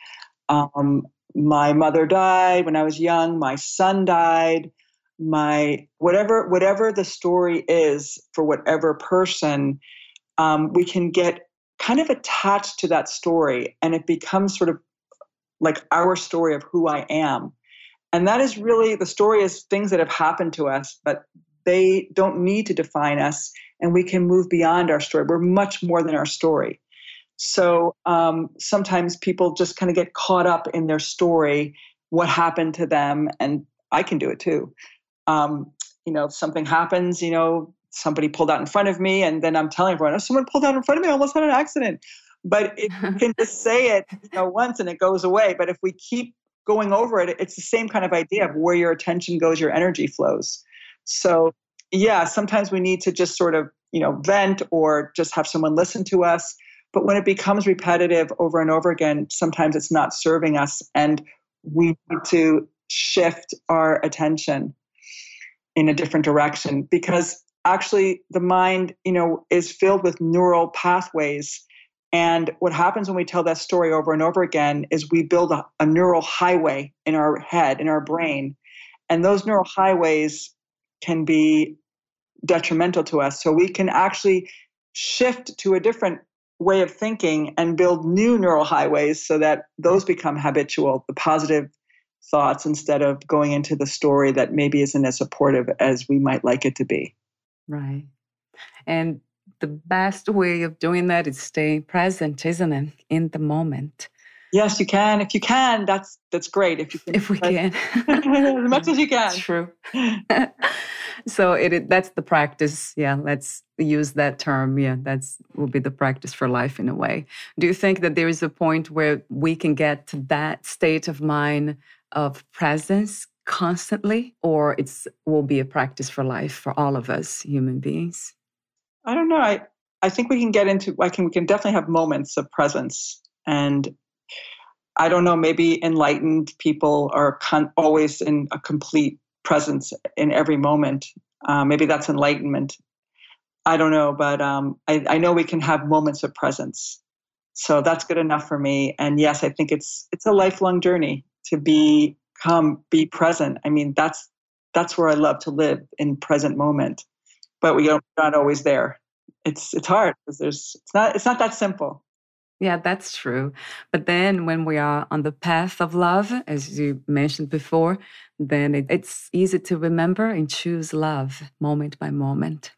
Um, my mother died when I was young. My son died. My whatever whatever the story is for whatever person, um, we can get kind of attached to that story, and it becomes sort of like our story of who I am. And that is really the story is things that have happened to us, but they don't need to define us, and we can move beyond our story. We're much more than our story. So um, sometimes people just kind of get caught up in their story, what happened to them, and I can do it too. Um, you know, if something happens, you know, somebody pulled out in front of me, and then I'm telling everyone, oh, someone pulled out in front of me, I almost had an accident. But if you can just say it, you know, once and it goes away. But if we keep going over it, it's the same kind of idea of where your attention goes, your energy flows. So yeah, sometimes we need to just sort of, you know, vent or just have someone listen to us but when it becomes repetitive over and over again, sometimes it's not serving us. And we need to shift our attention in a different direction because actually the mind, you know, is filled with neural pathways. And what happens when we tell that story over and over again is we build a, a neural highway in our head, in our brain. And those neural highways can be detrimental to us. So we can actually shift to a different way of thinking and build new neural highways so that those mm-hmm. become habitual, the positive thoughts, instead of going into the story that maybe isn't as supportive as we might like it to be. Right. And the best way of doing that is staying present, isn't it? In the moment. Yes, you can. If you can, that's that's great. If you can, if we can, as much as you can. True. so it that's the practice. Yeah, let's use that term. Yeah, that's will be the practice for life in a way. Do you think that there is a point where we can get to that state of mind of presence constantly, or it's will be a practice for life for all of us human beings? I don't know. I I think we can get into. I can we can definitely have moments of presence and I don't know, maybe enlightened people are con- always in a complete presence in every moment. Uh, maybe that's enlightenment. I don't know, but um, I, I, know we can have moments of presence. So that's good enough for me. And yes, I think it's it's a lifelong journey to be come be present. I mean, that's that's where I love to live in present moment. But we are not always there. It's it's hard because there's it's not it's not that simple. Yeah, that's true. But then when we are on the path of love, as you mentioned before, then it, it's easy to remember and choose love moment by moment.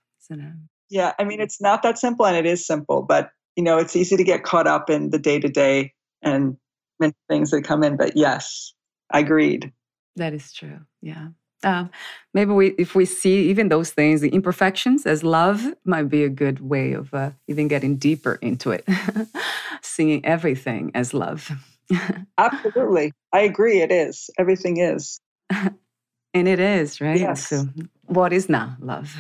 Yeah, I mean, mm. it's not that simple and it is simple, but you know, it's easy to get caught up in the day to day and many things that come in. But yes, I agreed. That is true. Yeah. Uh, maybe we, if we see even those things, the imperfections as love, might be a good way of uh, even getting deeper into it, seeing everything as love. Absolutely, I agree. It is. Everything is, and it is right. Yes. So, what is now love?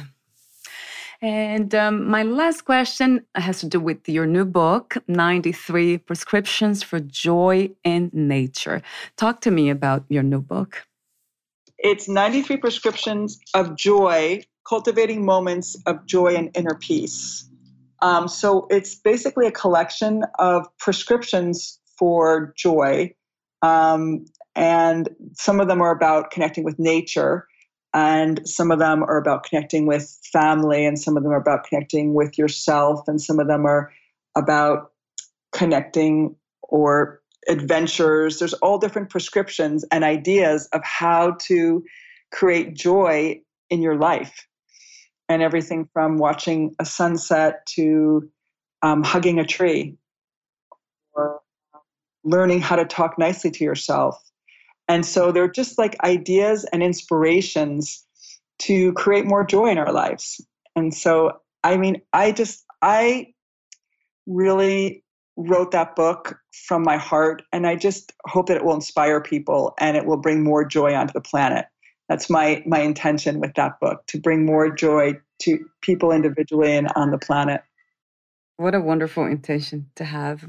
And um, my last question has to do with your new book, 93 Prescriptions for Joy in Nature. Talk to me about your new book. It's 93 prescriptions of joy, cultivating moments of joy and inner peace. Um, so it's basically a collection of prescriptions for joy. Um, and some of them are about connecting with nature, and some of them are about connecting with family, and some of them are about connecting with yourself, and some of them are about connecting or adventures. There's all different prescriptions and ideas of how to create joy in your life. And everything from watching a sunset to um, hugging a tree or learning how to talk nicely to yourself. And so they're just like ideas and inspirations to create more joy in our lives. And so, I mean, I just, I really wrote that book from my heart and i just hope that it will inspire people and it will bring more joy onto the planet that's my my intention with that book to bring more joy to people individually and on the planet What a wonderful intention to have.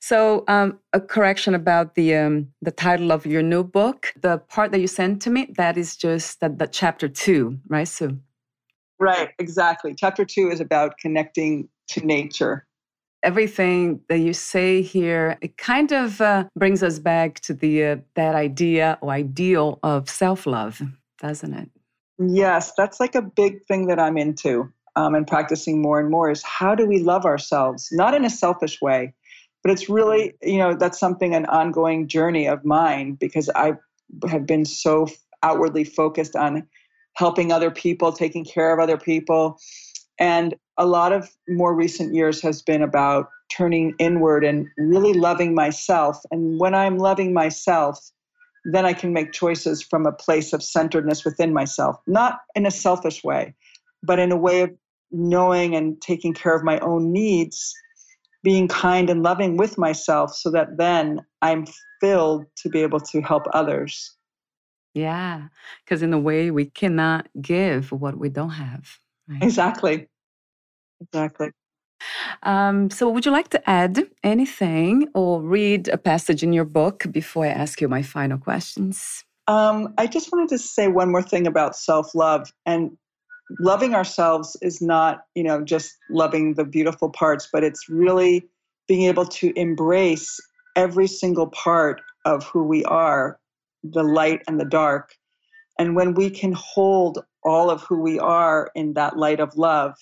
So, um, a correction about the um, the title of your new book. The part that you sent to me, that is just that the chapter two, right, Sue? Right, exactly. Chapter two is about connecting to nature. Everything that you say here, it kind of uh, brings us back to the uh, that idea or ideal of self love, doesn't it? Yes, that's like a big thing that I'm into um, and practicing more and more is how do we love ourselves, not in a selfish way, but it's really, you know, that's something, an ongoing journey of mine because I have been so outwardly focused on helping other people, taking care of other people. And a lot of more recent years has been about turning inward and really loving myself. And when I'm loving myself, then I can make choices from a place of centeredness within myself, not in a selfish way, but in a way of knowing and taking care of my own needs, being kind and loving with myself so that then I'm filled to be able to help others. Yeah, because in a way, we cannot give what we don't have. Right? Exactly. Exactly. Um, so, would you like to add anything or read a passage in your book before I ask you my final questions? Um, I just wanted to say one more thing about self love. And loving ourselves is not, you know, just loving the beautiful parts, but it's really being able to embrace every single part of who we are, the light and the dark. And when we can hold all of who we are in that light of love,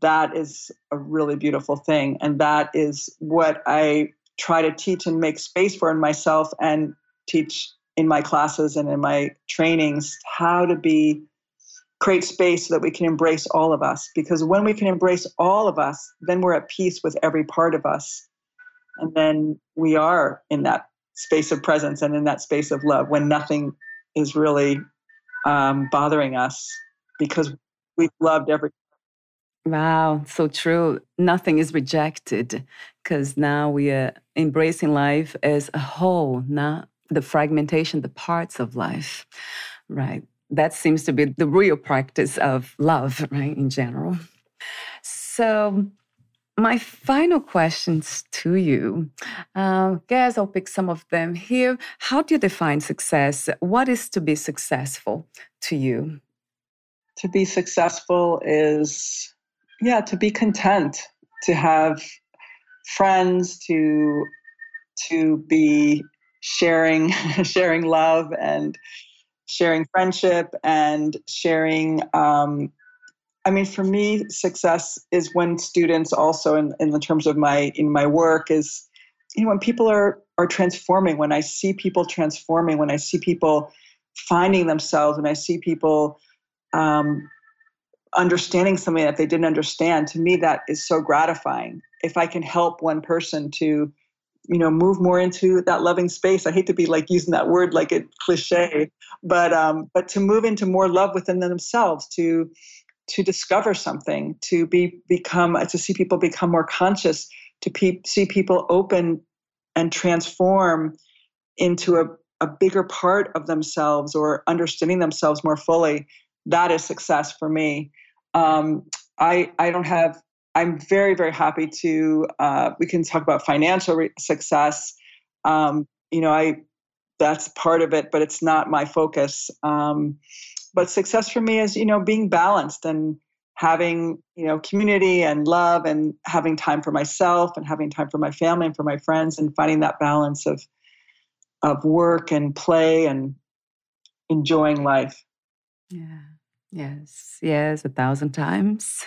that is a really beautiful thing. And that is what I try to teach and make space for in myself and teach in my classes and in my trainings how to be create space so that we can embrace all of us. Because when we can embrace all of us, then we're at peace with every part of us. And then we are in that space of presence and in that space of love when nothing is really um, bothering us because we've loved every. Wow, so true. Nothing is rejected because now we are embracing life as a whole, not the fragmentation, the parts of life. Right that seems to be the real practice of love, right, in general. So, my final questions to you, uh, guess I'll pick some of them here. How do you define success? What is to be successful to you? To be successful is, yeah, to be content, to have friends, to to be sharing sharing love and sharing friendship and sharing um, i mean for me success is when students also in, in the terms of my in my work is you know when people are are transforming when i see people transforming when i see people finding themselves when i see people um, understanding something that they didn't understand to me that is so gratifying. If i can help one person to you know move more into that loving space i hate to be like using that word like a cliche but um but to move into more love within themselves to to discover something to be become to see people become more conscious to pe- see people open and transform into a, a bigger part of themselves or understanding themselves more fully that is success for me um, I, I don't have I'm very, very happy to. Uh, we can talk about financial re- success. Um, you know, I that's part of it, but it's not my focus. Um, but success for me is, you know, being balanced and having, you know, community and love and having time for myself and having time for my family and for my friends and finding that balance of of work and play and enjoying life. Yeah. Yes, yes, a thousand times.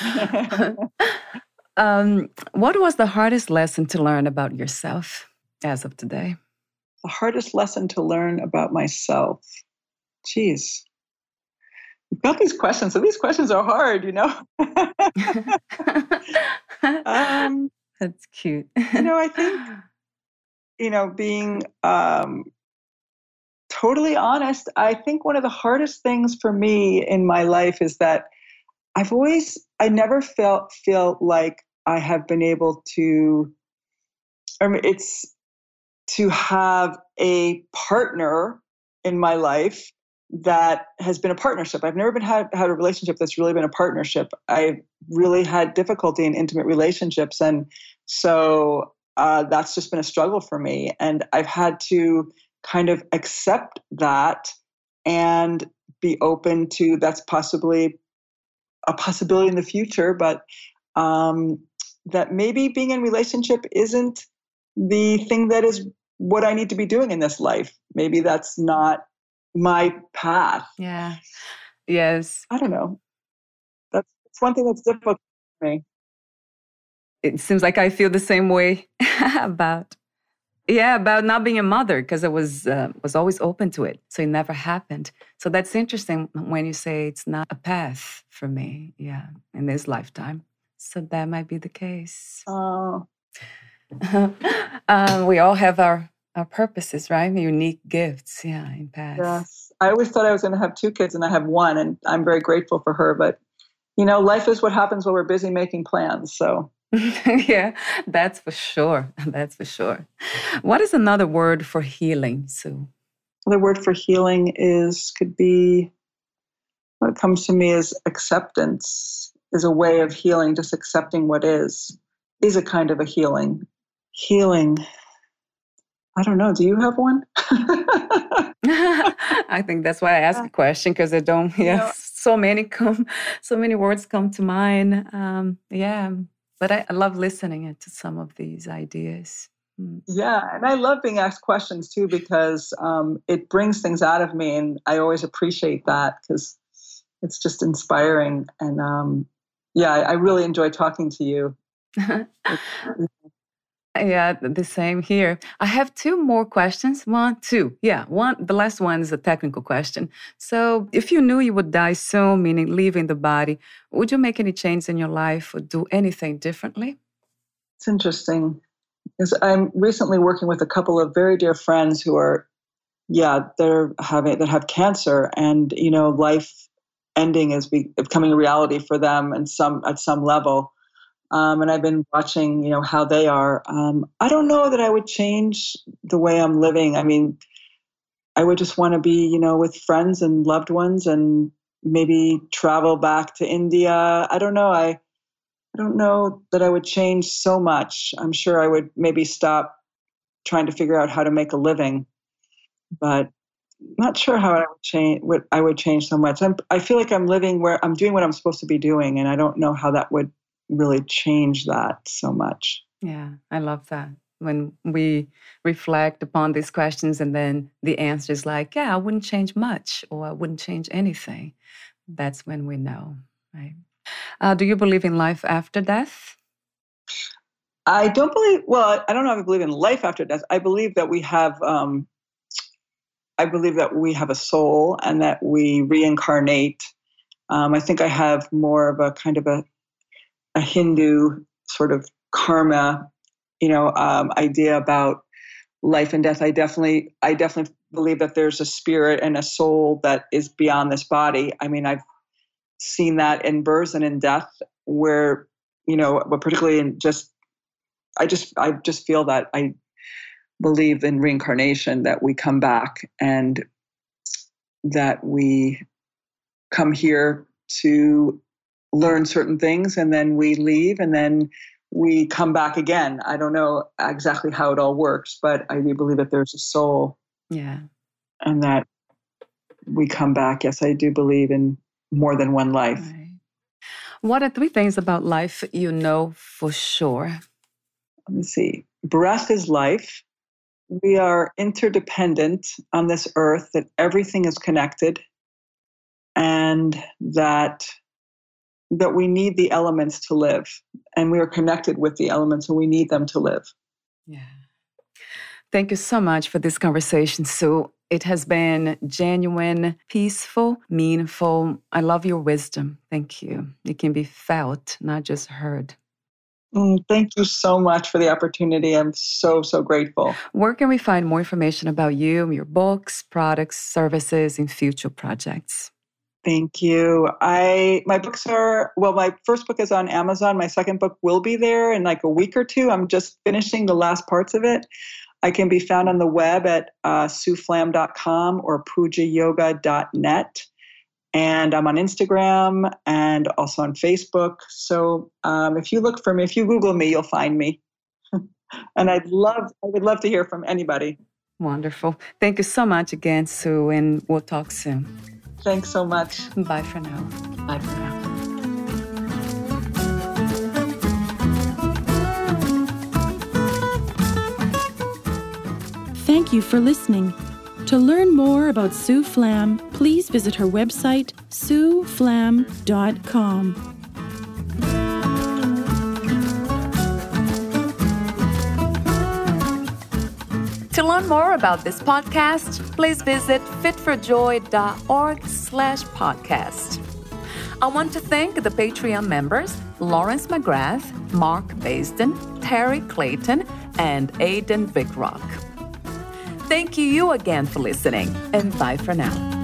um, what was the hardest lesson to learn about yourself as of today? The hardest lesson to learn about myself. Jeez. You've got these questions, and these questions are hard, you know? um, That's cute. you know, I think, you know, being um, totally honest, I think one of the hardest things for me in my life is that I've always, I never felt feel like I have been able to. I mean, it's to have a partner in my life that has been a partnership. I've never been had, had a relationship that's really been a partnership. I've really had difficulty in intimate relationships. And so uh, that's just been a struggle for me. And I've had to kind of accept that and be open to that's possibly a possibility in the future, but um, that maybe being in relationship isn't the thing that is what I need to be doing in this life. Maybe that's not my path. Yeah. Yes. I don't know. That's, that's one thing that's difficult for me. It seems like I feel the same way about yeah about not being a mother because I was uh, was always open to it, so it never happened. So that's interesting when you say it's not a path for me. Yeah, in this lifetime. So that might be the case. Oh. um, we all have our our purposes, right? Unique gifts, yeah, in past. Yes. I always thought I was going to have two kids and I have one and I'm very grateful for her, but you know, life is what happens when we're busy making plans, so yeah, that's for sure. That's for sure. What is another word for healing, Sue? Another word for healing is could be what comes to me is acceptance is a way of healing, just accepting what is is a kind of a healing. Healing I don't know. Do you have one? I think that's why I asked the question because I don't. Yeah, so many come, so many words come to mind. Um, yeah, but I, I love listening to some of these ideas. Mm. Yeah, and I love being asked questions too because um, it brings things out of me, and I always appreciate that because it's just inspiring. And um, yeah, I, I really enjoy talking to you. Yeah, the same here. I have two more questions. One, two. Yeah, one. The last one is a technical question. So, if you knew you would die soon, meaning leaving the body, would you make any change in your life or do anything differently? It's interesting. Because I'm recently working with a couple of very dear friends who are, yeah, they're having that have cancer, and you know, life ending is becoming a reality for them, and some at some level um, and I've been watching, you know, how they are. Um, I don't know that I would change the way I'm living. I mean, I would just want to be, you know, with friends and loved ones, and maybe travel back to India. I don't know. I I don't know that I would change so much. I'm sure I would maybe stop trying to figure out how to make a living, but not sure how I would change. What I would change so much. I'm, I feel like I'm living where I'm doing what I'm supposed to be doing, and I don't know how that would really change that so much. Yeah, I love that. When we reflect upon these questions and then the answer is like, yeah, I wouldn't change much or I wouldn't change anything, that's when we know, right? Uh, do you believe in life after death? I don't believe, well, I don't know if I believe in life after death. I believe that we have, um, I believe that we have a soul and that we reincarnate. Um, I think I have more of a kind of a a Hindu sort of karma, you know, um, idea about life and death. I definitely, I definitely believe that there's a spirit and a soul that is beyond this body. I mean, I've seen that in birth and in death, where you know, but particularly in just, I just, I just feel that I believe in reincarnation, that we come back and that we come here to learn certain things and then we leave and then we come back again. I don't know exactly how it all works, but I do believe that there's a soul. Yeah. And that we come back. Yes, I do believe in more than one life. Right. What are three things about life you know for sure? Let me see. Breath is life. We are interdependent on this earth, that everything is connected, and that that we need the elements to live and we are connected with the elements and we need them to live. Yeah. Thank you so much for this conversation, Sue. It has been genuine, peaceful, meaningful. I love your wisdom. Thank you. It can be felt, not just heard. Mm, thank you so much for the opportunity. I'm so, so grateful. Where can we find more information about you, your books, products, services, and future projects? Thank you. I my books are well, my first book is on Amazon. My second book will be there in like a week or two. I'm just finishing the last parts of it. I can be found on the web at uh, sueflamm.com or pujayoga.net. And I'm on Instagram and also on Facebook. So um, if you look for me, if you Google me, you'll find me. and I'd love, I would love to hear from anybody. Wonderful. Thank you so much again, Sue, and we'll talk soon. Thanks so much. Bye for now. Bye for now. Thank you for listening. To learn more about Sue Flamm, please visit her website, sueflamm.com. To learn more about this podcast, please visit fitforjoy.org slash podcast. I want to thank the Patreon members Lawrence McGrath, Mark Basden, Terry Clayton, and Aidan Vickrock. Thank you again for listening, and bye for now.